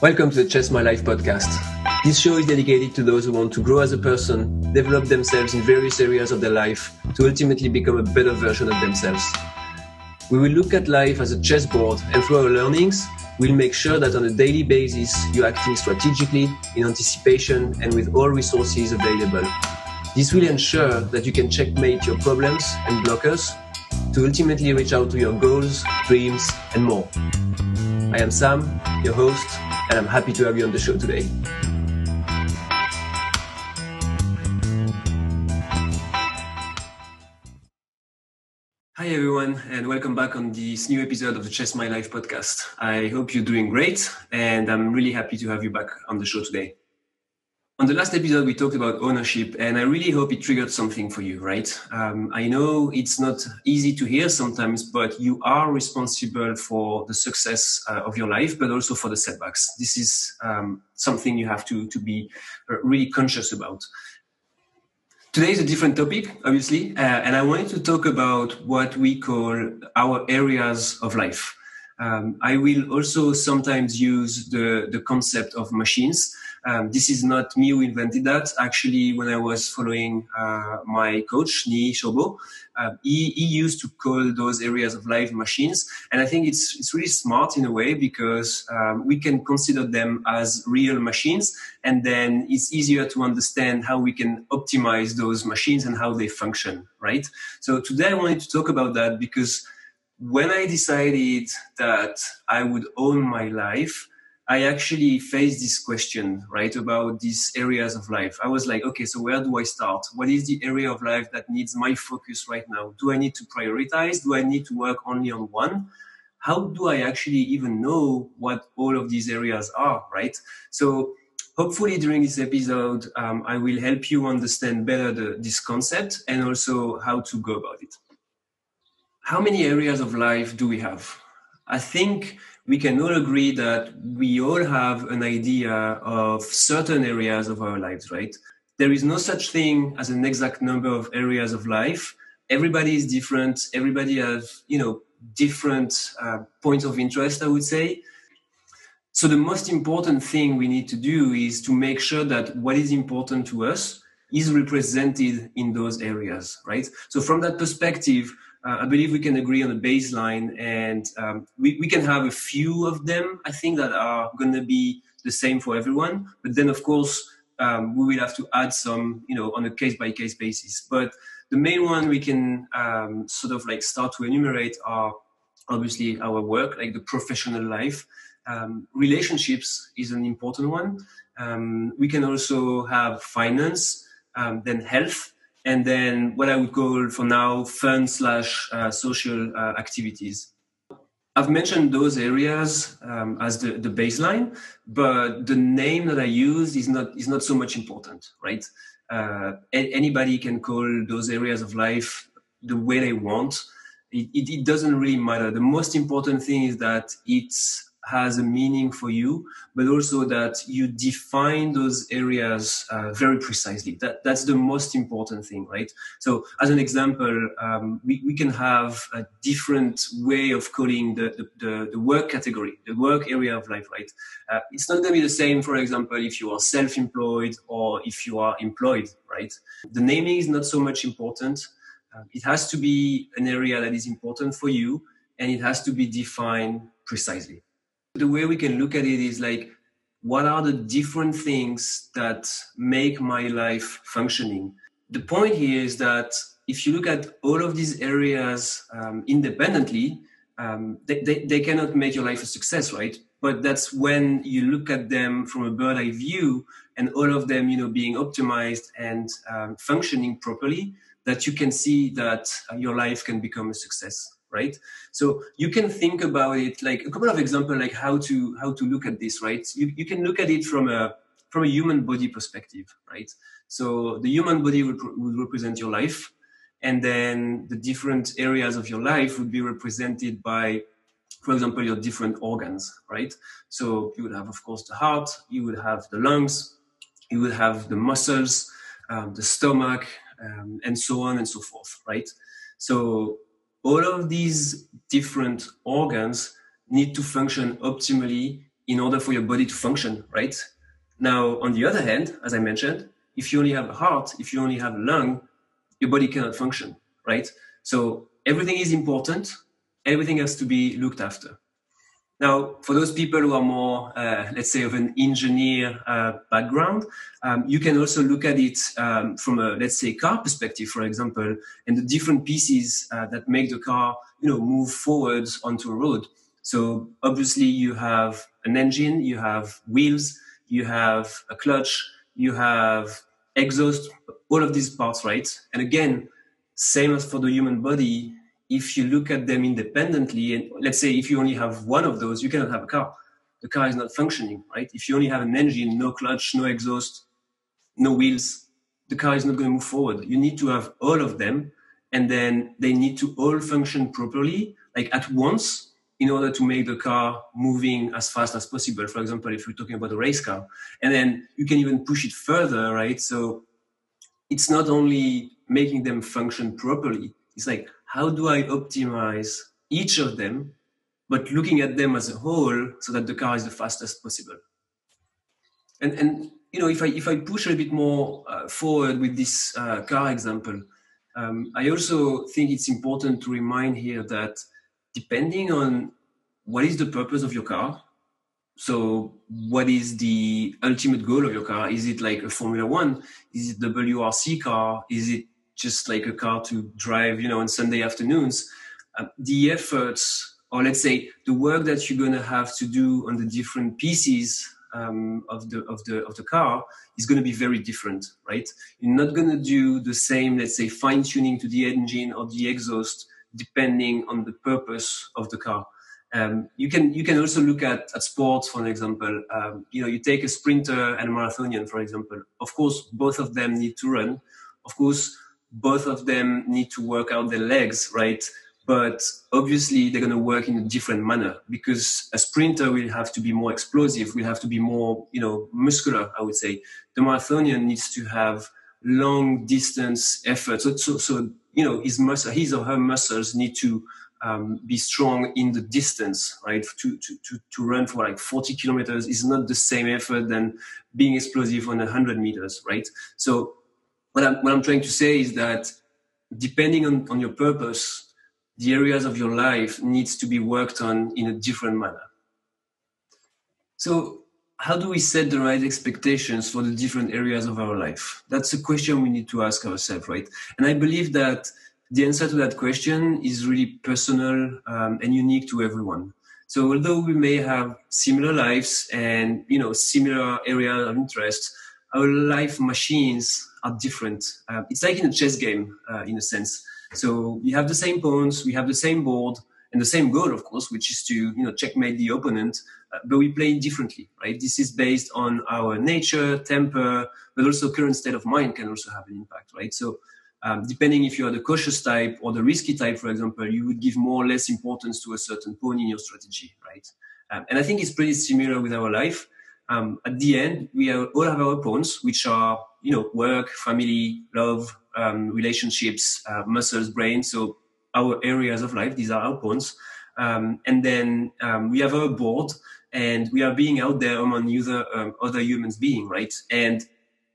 Welcome to the Chess My Life podcast. This show is dedicated to those who want to grow as a person, develop themselves in various areas of their life to ultimately become a better version of themselves. We will look at life as a chessboard and through our learnings, we'll make sure that on a daily basis you're acting strategically, in anticipation, and with all resources available. This will ensure that you can checkmate your problems and blockers to ultimately reach out to your goals, dreams, and more. I am Sam, your host, and I'm happy to have you on the show today. Hi everyone, and welcome back on this new episode of the Chess My Life podcast. I hope you're doing great, and I'm really happy to have you back on the show today. On the last episode, we talked about ownership, and I really hope it triggered something for you, right? Um, I know it's not easy to hear sometimes, but you are responsible for the success uh, of your life, but also for the setbacks. This is um, something you have to, to be uh, really conscious about. Today is a different topic, obviously, uh, and I wanted to talk about what we call our areas of life. Um, I will also sometimes use the, the concept of machines. Um, this is not me who invented that. Actually, when I was following uh, my coach, Ni Shobo, uh, he, he, used to call those areas of life machines. And I think it's, it's really smart in a way because um, we can consider them as real machines. And then it's easier to understand how we can optimize those machines and how they function, right? So today I wanted to talk about that because when I decided that I would own my life, I actually faced this question, right, about these areas of life. I was like, okay, so where do I start? What is the area of life that needs my focus right now? Do I need to prioritize? Do I need to work only on one? How do I actually even know what all of these areas are, right? So hopefully during this episode, um, I will help you understand better the, this concept and also how to go about it. How many areas of life do we have? I think we can all agree that we all have an idea of certain areas of our lives, right? There is no such thing as an exact number of areas of life. Everybody is different. Everybody has, you know, different uh, points of interest, I would say. So the most important thing we need to do is to make sure that what is important to us is represented in those areas, right? So from that perspective, uh, I believe we can agree on a baseline, and um, we, we can have a few of them. I think that are going to be the same for everyone. But then, of course, um, we will have to add some, you know, on a case by case basis. But the main one we can um, sort of like start to enumerate are obviously our work, like the professional life. Um, relationships is an important one. Um, we can also have finance, um, then health and then what I would call for now fun slash uh, social uh, activities. I've mentioned those areas um, as the, the baseline, but the name that I use is not is not so much important, right? Uh, anybody can call those areas of life the way they want. It, it, it, doesn't really matter. The most important thing is that it's has a meaning for you, but also that you define those areas uh, very precisely. That, that's the most important thing, right? So as an example, um, we, we can have a different way of calling the, the, the, work category, the work area of life, right? Uh, it's not going to be the same, for example, if you are self-employed or if you are employed, right? The naming is not so much important. Uh, it has to be an area that is important for you and it has to be defined precisely the way we can look at it is like what are the different things that make my life functioning? The point here is that if you look at all of these areas um, independently um, they, they, they, cannot make your life a success right? But that's when you look at them from a bird eye view and all of them you know being optimized and um, functioning properly that you can see that uh, your life can become a success right? So you can think about it like a couple of examples like how to how to look at this right? You, you can look at it from a from a human body perspective right? So the human body would, would represent your life and then the different areas of your life would be represented by for example your different organs right? So you would have of course the heart you would have the lungs you would have the muscles um, the stomach um, and so on and so forth right? So all of these different organs need to function optimally in order for your body to function, right? Now, on the other hand, as I mentioned, if you only have a heart, if you only have a lung, your body cannot function, right? So everything is important. Everything has to be looked after. Now, for those people who are more, uh, let's say, of an engineer uh, background, um, you can also look at it um, from a, let's say, car perspective, for example, and the different pieces uh, that make the car, you know, move forwards onto a road. So obviously, you have an engine, you have wheels, you have a clutch, you have exhaust, all of these parts, right? And again, same as for the human body, if you look at them independently, and let's say if you only have one of those, you cannot have a car. The car is not functioning, right? If you only have an engine, no clutch, no exhaust, no wheels, the car is not going to move forward. You need to have all of them, and then they need to all function properly, like at once, in order to make the car moving as fast as possible. For example, if you're talking about a race car, and then you can even push it further, right? So it's not only making them function properly. It's like how do I optimize each of them, but looking at them as a whole so that the car is the fastest possible. And, and you know, if I, if I push a bit more uh, forward with this uh, car example, um, I also think it's important to remind here that depending on what is the purpose of your car, so what is the ultimate goal of your car? Is it like a Formula One? Is it WRC car? Is it just like a car to drive, you know, on Sunday afternoons. Uh, the efforts, or let's say the work that you're going to have to do on the different pieces um, of the of the of the car is going to be very different, right? You're not going to do the same, let's say, fine tuning to the engine or the exhaust, depending on the purpose of the car. Um, you can you can also look at, at sports for example. Um, you know, you take a sprinter and a marathonian, for example. Of course, both of them need to run. Of course, both of them need to work out their legs, right? But obviously, they're going to work in a different manner because a sprinter will have to be more explosive, will have to be more, you know, muscular. I would say the marathonian needs to have long distance effort. So, so, so you know, his muscle, his or her muscles need to um, be strong in the distance, right? To, to, to, to run for like 40 kilometers is not the same effort than being explosive on 100 meters, right? So what I'm, what I'm trying to say is that depending on, on your purpose, the areas of your life needs to be worked on in a different manner. So how do we set the right expectations for the different areas of our life? That's a question we need to ask ourselves, right? And I believe that the answer to that question is really personal um, and unique to everyone. So although we may have similar lives and you know similar areas of interest, our life machines are different. Uh, it's like in a chess game, uh, in a sense. So we have the same pawns, we have the same board, and the same goal, of course, which is to you know checkmate the opponent. Uh, but we play differently, right? This is based on our nature, temper, but also current state of mind can also have an impact, right? So um, depending if you are the cautious type or the risky type, for example, you would give more or less importance to a certain pawn in your strategy, right? Um, and I think it's pretty similar with our life um, at the end, we all have our pawns, which are, you know, work, family, love, um, relationships, uh, muscles, brain. So our areas of life, these are our pawns. Um, and then um, we have our board and we are being out there among other, um, other humans being, right? And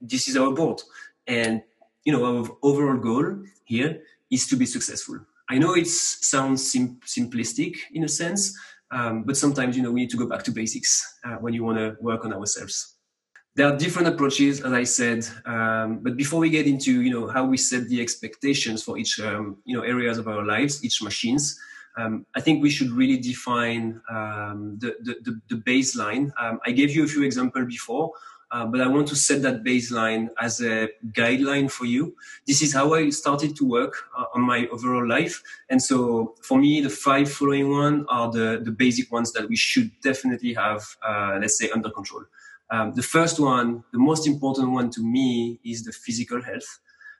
this is our board. And, you know, our overall goal here is to be successful. I know it sounds sim- simplistic in a sense, um, but sometimes, you know, we need to go back to basics uh, when you want to work on ourselves. There are different approaches, as I said. Um, but before we get into, you know, how we set the expectations for each, um, you know, areas of our lives, each machines, um, I think we should really define um, the, the, the, baseline. Um, I gave you a few examples before uh, but I want to set that baseline as a guideline for you. This is how I started to work uh, on my overall life. And so for me, the five following one are the, the basic ones that we should definitely have, uh, let's say, under control. Um, the first one, the most important one to me is the physical health.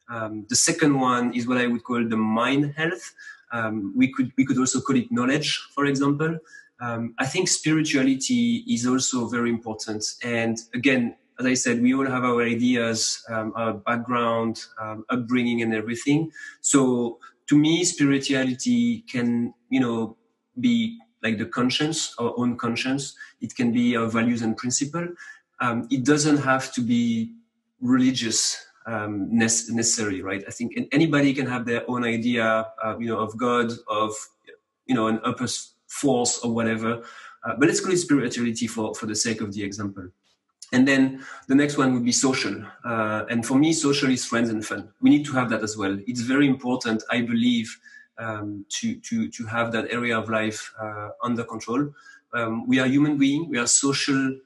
Um, the second one is what I would call the mind health. Um, we could we could also call it knowledge, for example. Um, I think spirituality is also very important. And again, as I said, we all have our ideas, um, our background, um, upbringing, and everything. So to me, spirituality can, you know, be like the conscience, our own conscience. It can be our values and principle. Um, it doesn't have to be religious um, necessary, right? I think anybody can have their own idea, uh, you know, of God, of you know, an upper force or whatever. Uh, but let's call it spirituality for for the sake of the example. And then the next one would be social. Uh, and for me, social is friends and fun. We need to have that as well. It's very important, I believe, um, to, to, to have that area of life uh, under control. Um, we are human beings, we are social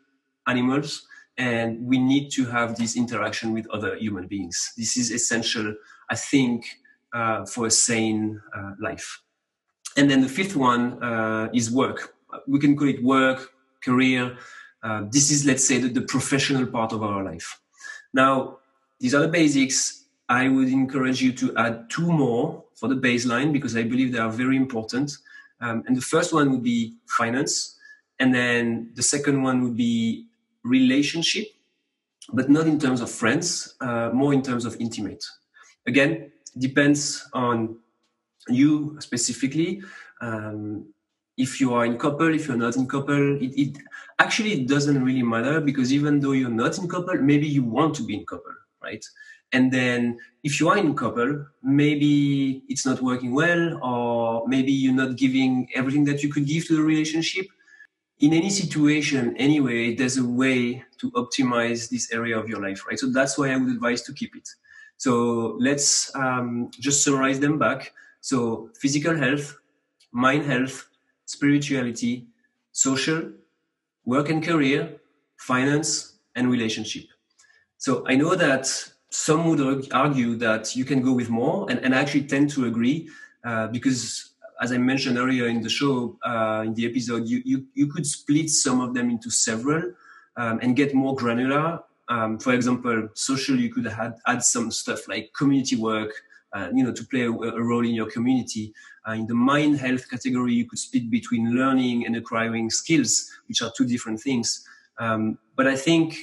animals, and we need to have this interaction with other human beings. This is essential, I think, uh, for a sane uh, life. And then the fifth one uh, is work. We can call it work, career, uh, this is, let's say, the, the, professional part of our life. Now, these are the basics. I would encourage you to add two more for the baseline because I believe they are very important. Um, and the first one would be finance. And then the second one would be relationship, but not in terms of friends, uh, more in terms of intimate. Again, depends on you specifically. Um, if you are in couple, if you're not in couple, it, it actually it doesn't really matter because even though you're not in couple, maybe you want to be in couple, right? And then if you are in couple, maybe it's not working well, or maybe you're not giving everything that you could give to the relationship. In any situation, anyway, there's a way to optimize this area of your life, right? So that's why I would advise to keep it. So let's um, just summarize them back. So physical health, mind health, spirituality, social, work and career, finance, and relationship. So I know that some would argue that you can go with more, and, and I actually tend to agree uh, because, as I mentioned earlier in the show, uh, in the episode, you, you, you could split some of them into several um, and get more granular. Um, for example, social, you could add, add some stuff like community work, uh, you know, to play a, a, role in your community. Uh, in the mind health category, you could split between learning and acquiring skills, which are two different things. Um, but I think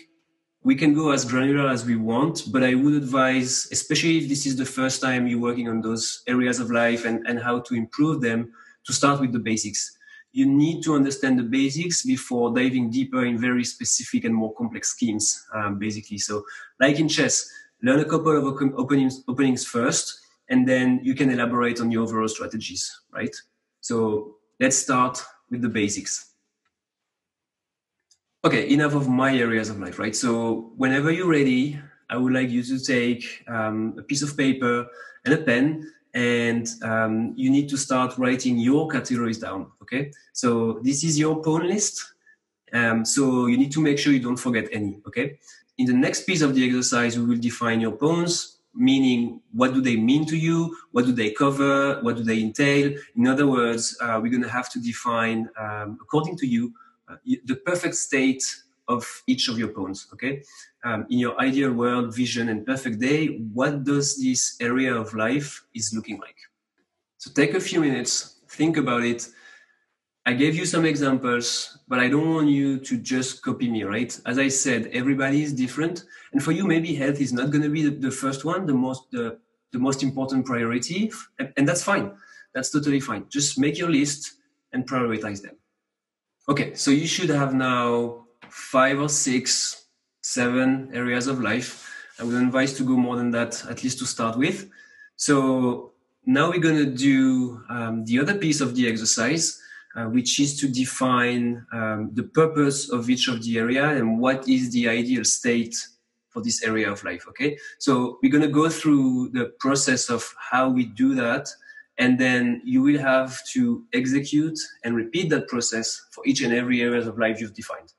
we can go as granular as we want, but I would advise, especially if this is the first time you're working on those areas of life and, and how to improve them, to start with the basics. You need to understand the basics before diving deeper in very specific and more complex schemes, um, basically. So, like in chess, learn a couple of openings, openings first, and then you can elaborate on your overall strategies, right? So let's start with the basics. Okay, enough of my areas of life, right? So whenever you're ready, I would like you to take um, a piece of paper and a pen, and um, you need to start writing your categories down. Okay, so this is your pawn list. Um, so you need to make sure you don't forget any. Okay, in the next piece of the exercise, we will define your pawns meaning what do they mean to you what do they cover what do they entail in other words uh, we're going to have to define um, according to you the perfect state of each of your pawns okay um, in your ideal world vision and perfect day what does this area of life is looking like so take a few minutes think about it I gave you some examples, but I don't want you to just copy me, right? As I said, everybody is different. And for you, maybe health is not going to be the, the, first one, the most, the, the most important priority. And, and that's fine. That's totally fine. Just make your list and prioritize them. Okay. So you should have now five or six, seven areas of life. I would advise to go more than that, at least to start with. So now we're going to do um, the other piece of the exercise uh, which is to define um, the purpose of each of the area and what is the ideal state for this area of life. Okay, so we're going to go through the process of how we do that, and then you will have to execute and repeat that process for each and every area of life you've defined.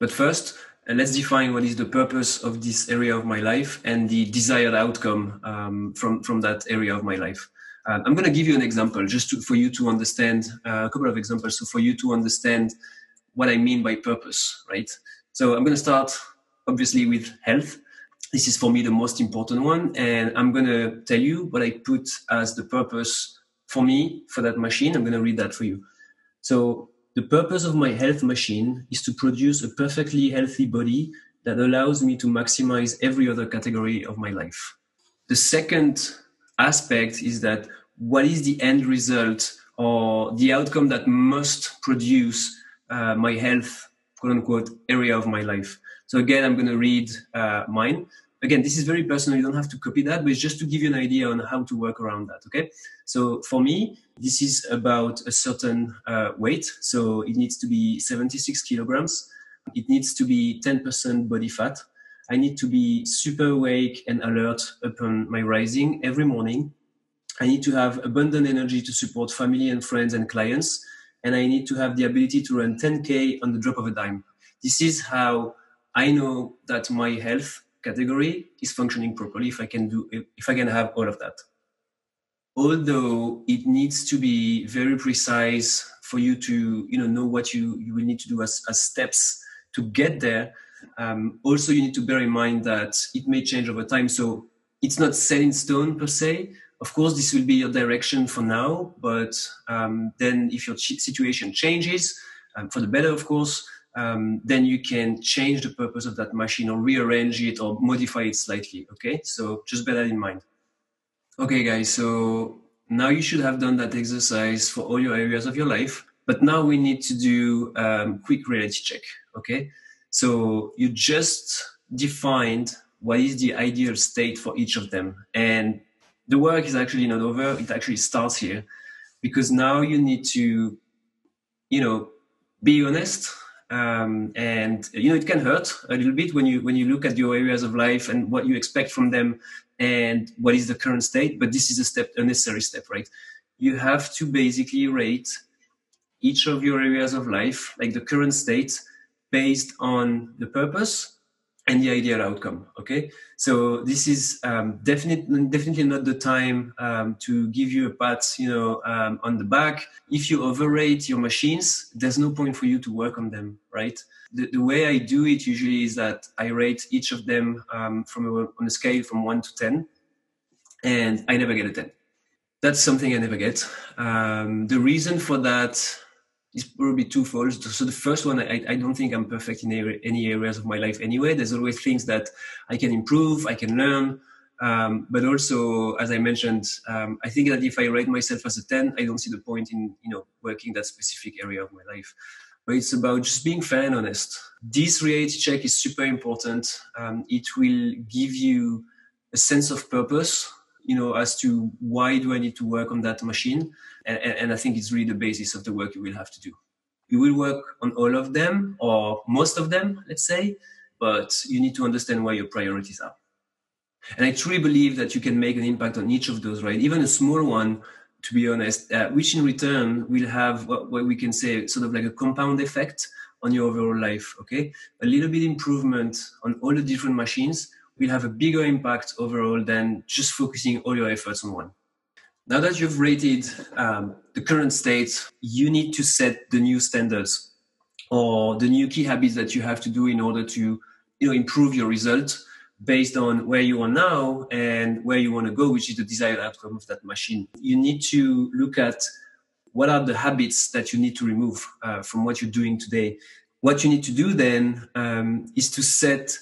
But first, uh, let's define what is the purpose of this area of my life and the desired outcome um, from from that area of my life. Uh, I'm going to give you an example just to, for you to understand uh, a couple of examples. So for you to understand what I mean by purpose, right? So I'm going to start obviously with health. This is for me the most important one. And I'm going to tell you what I put as the purpose for me for that machine. I'm going to read that for you. So the purpose of my health machine is to produce a perfectly healthy body that allows me to maximize every other category of my life. The second aspect is that what is the end result or the outcome that must produce uh, my health, quote unquote, area of my life. So again, I'm going to read uh, mine. Again, this is very personal. You don't have to copy that, but it's just to give you an idea on how to work around that. Okay. So for me, this is about a certain uh, weight. So it needs to be 76 kilograms. It needs to be 10% body fat. I need to be super awake and alert upon my rising every morning. I need to have abundant energy to support family and friends and clients. And I need to have the ability to run 10K on the drop of a dime. This is how I know that my health category is functioning properly if I can do, if I can have all of that. Although it needs to be very precise for you to, you know, know what you, you will need to do as, as steps to get there. Um, also, you need to bear in mind that it may change over time. So it's not set in stone per se, of course, this will be your direction for now, but um, then if your situation changes, um, for the better, of course, um, then you can change the purpose of that machine or rearrange it or modify it slightly. Okay, so just bear that in mind. Okay, guys, so now you should have done that exercise for all your areas of your life, but now we need to do um, quick reality check. Okay, so you just defined what is the ideal state for each of them, and the work is actually not over. It actually starts here because now you need to, you know, be honest. Um, and you know it can hurt a little bit when you when you look at your areas of life and what you expect from them and what is the current state but this is a step a necessary step right? You have to basically rate each of your areas of life like the current state based on the purpose and the ideal outcome. Okay, so this is um, definitely definitely not the time um, to give you a pat, you know, um, on the back. If you overrate your machines, there's no point for you to work on them, right? The, the way I do it usually is that I rate each of them um, from a, on a scale from one to ten, and I never get a ten. That's something I never get. Um, the reason for that is probably twofold. So the first one, I, I don't think I'm perfect in any areas of my life anyway. There's always things that I can improve, I can learn. Um, but also, as I mentioned, um, I think that if I rate myself as a 10, I don't see the point in, you know, working that specific area of my life. But it's about just being fair and honest. This reality check is super important. Um, it will give you a sense of purpose you know, as to why do I need to work on that machine? And, and, I think it's really the basis of the work you will have to do. You will work on all of them or most of them, let's say, but you need to understand where your priorities are. And I truly believe that you can make an impact on each of those, right? Even a small one, to be honest, uh, which in return will have what, what we can say sort of like a compound effect on your overall life, okay? A little bit improvement on all the different machines will have a bigger impact overall than just focusing all your efforts on one. Now that you've rated um, the current state, you need to set the new standards or the new key habits that you have to do in order to you know, improve your result based on where you are now and where you want to go, which is the desired outcome of that machine. You need to look at what are the habits that you need to remove uh, from what you're doing today. What you need to do then um, is to set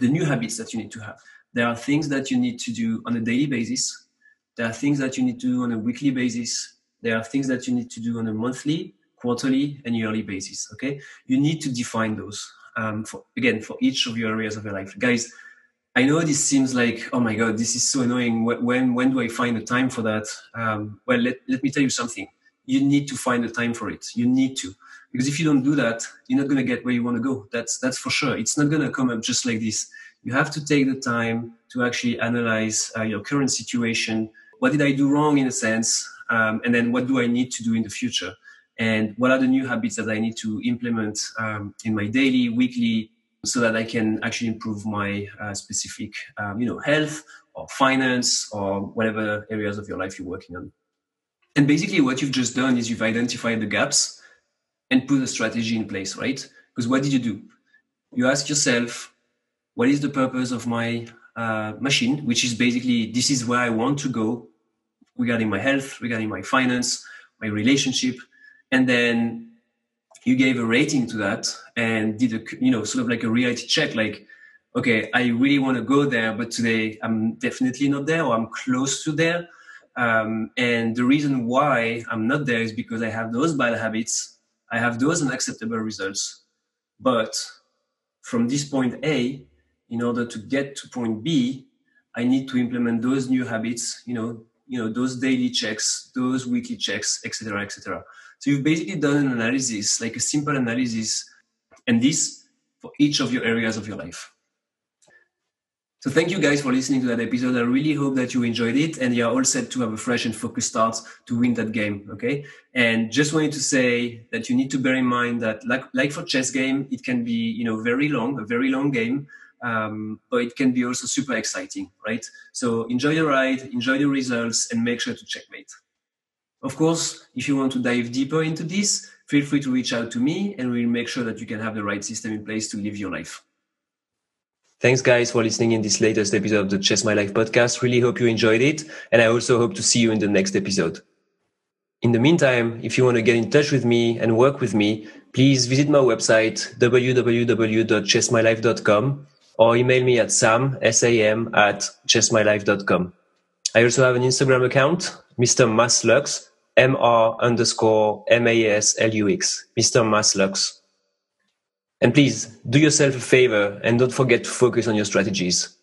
the new habits that you need to have. There are things that you need to do on a daily basis. There are things that you need to do on a weekly basis. There are things that you need to do on a monthly, quarterly, and yearly basis. Okay, you need to define those. Um, for again, for each of your areas of your life, guys. I know this seems like, oh my god, this is so annoying. When when do I find the time for that? Um, well, let let me tell you something. You need to find the time for it. You need to because if you don't do that you're not going to get where you want to go. That's that's for sure. It's not going to come up just like this. You have to take the time to actually analyze uh, your current situation. What did i do wrong in a sense? Um, and then what do i need to do in the future? And what are the new habits that i need to implement um, in my daily weekly so that i can actually improve my uh, specific um, you know health or finance or whatever areas of your life you're working on? And basically what you've just done is you've identified the gaps and put a strategy in place, right? Because what did you do? You ask yourself, what is the purpose of my uh, machine? Which is basically, this is where I want to go regarding my health, regarding my finance, my relationship. And then you gave a rating to that and did a, you know, sort of like a reality check, like, okay, I really want to go there, but today I'm definitely not there or I'm close to there. Um, and the reason why I'm not there is because I have those bad habits, I have those unacceptable results. But from this point A, in order to get to point B, I need to implement those new habits, you know, you know, those daily checks, those weekly checks, etc., etc. So you've basically done an analysis, like a simple analysis, and this for each of your areas of your life. So thank you guys for listening to that episode. I really hope that you enjoyed it and you're all set to have a fresh and focused start to win that game. Okay. And just wanted to say that you need to bear in mind that like, like for chess game, it can be, you know, very long, a very long game. Um, but it can be also super exciting, right? So enjoy the ride, enjoy the results and make sure to checkmate. Of course, if you want to dive deeper into this, feel free to reach out to me and we'll make sure that you can have the right system in place to live your life. Thanks, guys, for listening in this latest episode of the Chess My Life podcast. Really hope you enjoyed it. And I also hope to see you in the next episode. In the meantime, if you want to get in touch with me and work with me, please visit my website, www.chessmylife.com or email me at sam, S-A-M, at chessmylife.com. I also have an Instagram account, Mr. Maslux, M-R underscore M-A-S-L-U-X, Mr. Maslux. And please do yourself a favor and don't forget to focus on your strategies.